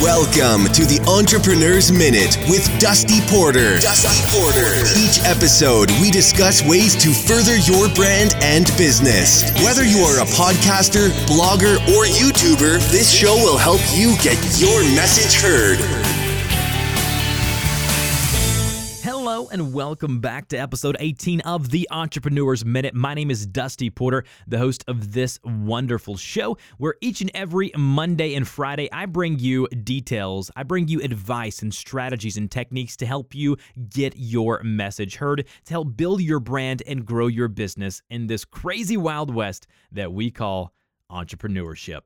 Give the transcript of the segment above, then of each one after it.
Welcome to the Entrepreneur's Minute with Dusty Porter. Dusty Porter. Each episode, we discuss ways to further your brand and business. Whether you are a podcaster, blogger, or YouTuber, this show will help you get your message heard. And welcome back to episode 18 of the Entrepreneur's Minute. My name is Dusty Porter, the host of this wonderful show, where each and every Monday and Friday I bring you details, I bring you advice and strategies and techniques to help you get your message heard, to help build your brand and grow your business in this crazy Wild West that we call entrepreneurship.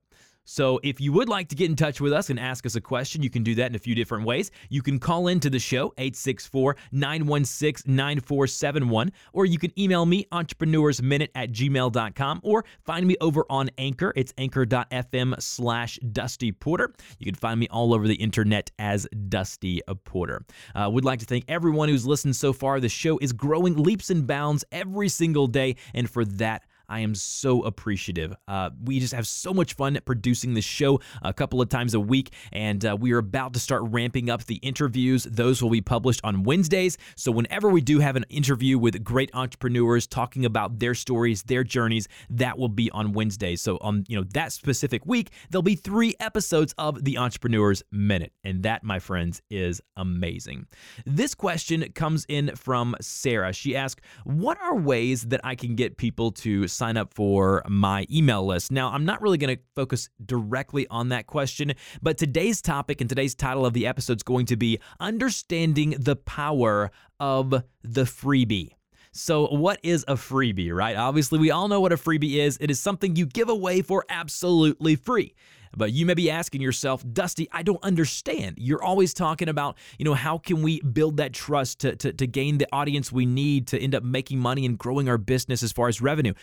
So, if you would like to get in touch with us and ask us a question, you can do that in a few different ways. You can call into the show, 864 916 9471, or you can email me, entrepreneursminute at gmail.com, or find me over on Anchor. It's anchor.fm slash Dusty Porter. You can find me all over the internet as Dusty Porter. Uh, would like to thank everyone who's listened so far. The show is growing leaps and bounds every single day, and for that, I am so appreciative. Uh, we just have so much fun producing this show a couple of times a week, and uh, we are about to start ramping up the interviews. Those will be published on Wednesdays. So, whenever we do have an interview with great entrepreneurs talking about their stories, their journeys, that will be on Wednesdays. So, on you know that specific week, there'll be three episodes of the Entrepreneur's Minute, and that, my friends, is amazing. This question comes in from Sarah. She asked, "What are ways that I can get people to sign up for my email list. Now, I'm not really going to focus directly on that question, but today's topic and today's title of the episode is going to be Understanding the Power of the Freebie. So, what is a freebie, right? Obviously, we all know what a freebie is. It is something you give away for absolutely free. But you may be asking yourself, Dusty, I don't understand. You're always talking about, you know, how can we build that trust to, to, to gain the audience we need to end up making money and growing our business as far as revenue?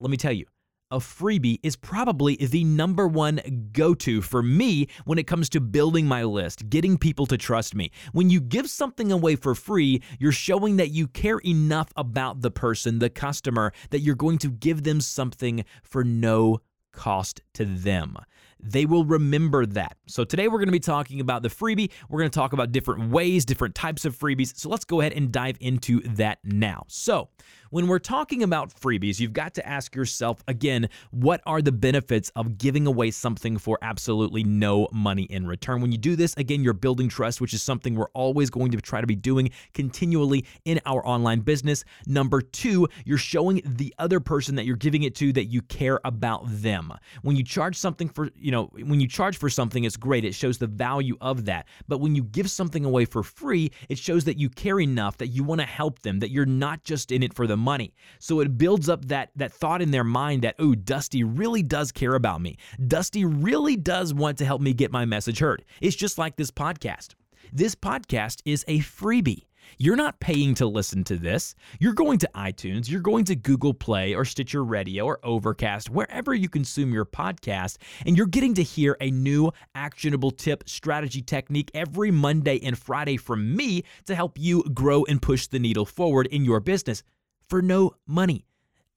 Let me tell you, a freebie is probably the number one go to for me when it comes to building my list, getting people to trust me. When you give something away for free, you're showing that you care enough about the person, the customer, that you're going to give them something for no cost to them they will remember that. So today we're going to be talking about the freebie. We're going to talk about different ways, different types of freebies. So let's go ahead and dive into that now. So, when we're talking about freebies, you've got to ask yourself again, what are the benefits of giving away something for absolutely no money in return? When you do this, again, you're building trust, which is something we're always going to try to be doing continually in our online business. Number two, you're showing the other person that you're giving it to that you care about them. When you charge something for, you know, when you charge for something, it's great. It shows the value of that. But when you give something away for free, it shows that you care enough that you want to help them, that you're not just in it for the money. So it builds up that that thought in their mind that, oh, Dusty really does care about me. Dusty really does want to help me get my message heard. It's just like this podcast. This podcast is a freebie. You're not paying to listen to this. You're going to iTunes, you're going to Google Play or Stitcher Radio or Overcast, wherever you consume your podcast, and you're getting to hear a new actionable tip, strategy, technique every Monday and Friday from me to help you grow and push the needle forward in your business for no money.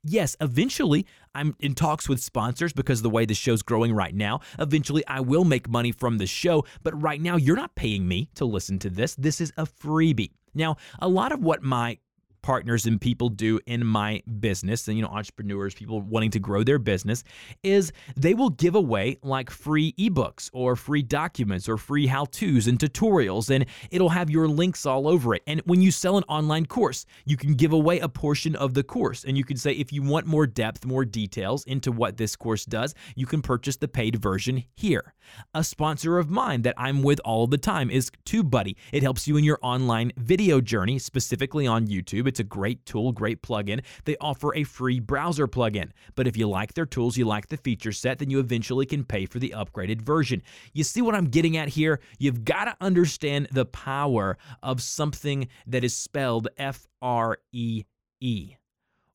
Yes, eventually I'm in talks with sponsors because the way the show's growing right now. Eventually I will make money from the show, but right now you're not paying me to listen to this. This is a freebie. Now, a lot of what my partners and people do in my business and you know entrepreneurs people wanting to grow their business is they will give away like free ebooks or free documents or free how-tos and tutorials and it'll have your links all over it. And when you sell an online course you can give away a portion of the course and you can say if you want more depth more details into what this course does you can purchase the paid version here. A sponsor of mine that I'm with all the time is TubeBuddy. It helps you in your online video journey specifically on YouTube it's a great tool, great plugin. They offer a free browser plugin. But if you like their tools, you like the feature set, then you eventually can pay for the upgraded version. You see what I'm getting at here? You've got to understand the power of something that is spelled F R E E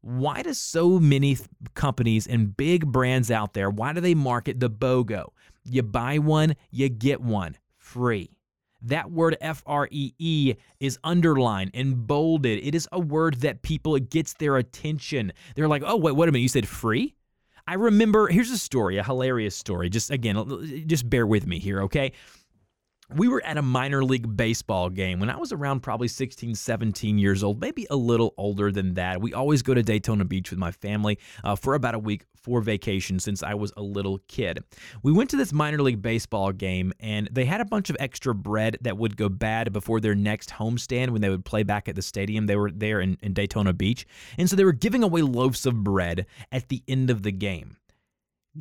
why do so many companies and big brands out there why do they market the bogo you buy one you get one free that word F R E E is underlined and bolded. It is a word that people, it gets their attention. They're like, oh, wait, wait a minute, you said free? I remember, here's a story, a hilarious story. Just again, just bear with me here, okay? We were at a minor league baseball game when I was around probably 16, 17 years old, maybe a little older than that. We always go to Daytona Beach with my family uh, for about a week for vacation since I was a little kid. We went to this minor league baseball game and they had a bunch of extra bread that would go bad before their next homestand when they would play back at the stadium. They were there in, in Daytona Beach. And so they were giving away loaves of bread at the end of the game.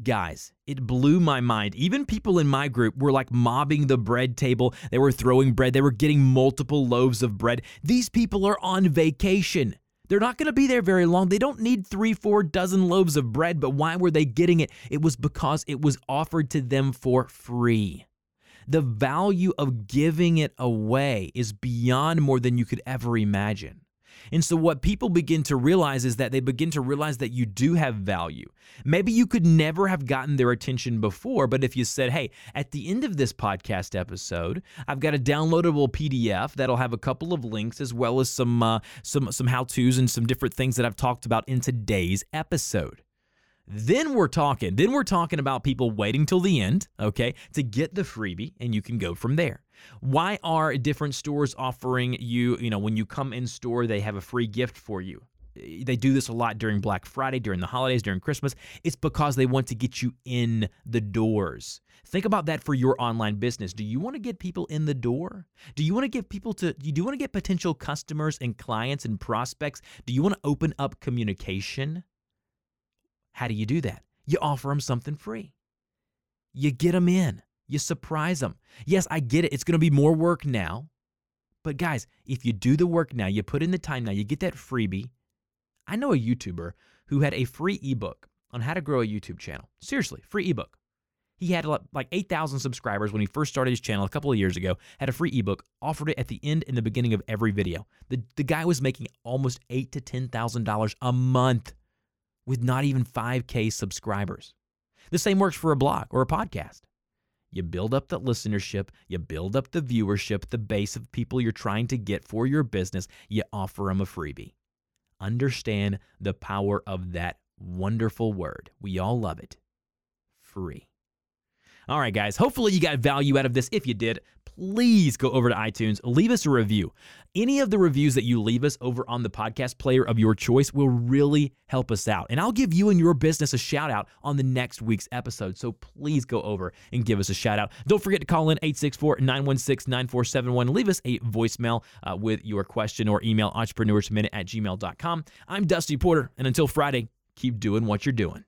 Guys, it blew my mind. Even people in my group were like mobbing the bread table. They were throwing bread. They were getting multiple loaves of bread. These people are on vacation. They're not going to be there very long. They don't need three, four dozen loaves of bread. But why were they getting it? It was because it was offered to them for free. The value of giving it away is beyond more than you could ever imagine. And so, what people begin to realize is that they begin to realize that you do have value. Maybe you could never have gotten their attention before, but if you said, hey, at the end of this podcast episode, I've got a downloadable PDF that'll have a couple of links as well as some, uh, some, some how to's and some different things that I've talked about in today's episode. Then we're talking. Then we're talking about people waiting till the end, okay, to get the freebie, and you can go from there. Why are different stores offering you, you know, when you come in store, they have a free gift for you? They do this a lot during Black Friday, during the holidays, during Christmas. It's because they want to get you in the doors. Think about that for your online business. Do you want to get people in the door? Do you want to get people to, do you want to get potential customers and clients and prospects? Do you want to open up communication? How do you do that? You offer them something free. You get them in. You surprise them. Yes, I get it. It's going to be more work now. But guys, if you do the work now, you put in the time now, you get that freebie. I know a YouTuber who had a free ebook on how to grow a YouTube channel. Seriously, free ebook. He had like 8,000 subscribers when he first started his channel a couple of years ago, had a free ebook, offered it at the end and the beginning of every video. The, the guy was making almost eight to $10,000 a month with not even 5K subscribers. The same works for a blog or a podcast. You build up the listenership, you build up the viewership, the base of people you're trying to get for your business, you offer them a freebie. Understand the power of that wonderful word. We all love it free. All right, guys, hopefully you got value out of this. If you did, please go over to iTunes, leave us a review. Any of the reviews that you leave us over on the podcast player of your choice will really help us out. And I'll give you and your business a shout out on the next week's episode. So please go over and give us a shout out. Don't forget to call in 864 916 9471. Leave us a voicemail uh, with your question or email entrepreneursminute at gmail.com. I'm Dusty Porter. And until Friday, keep doing what you're doing.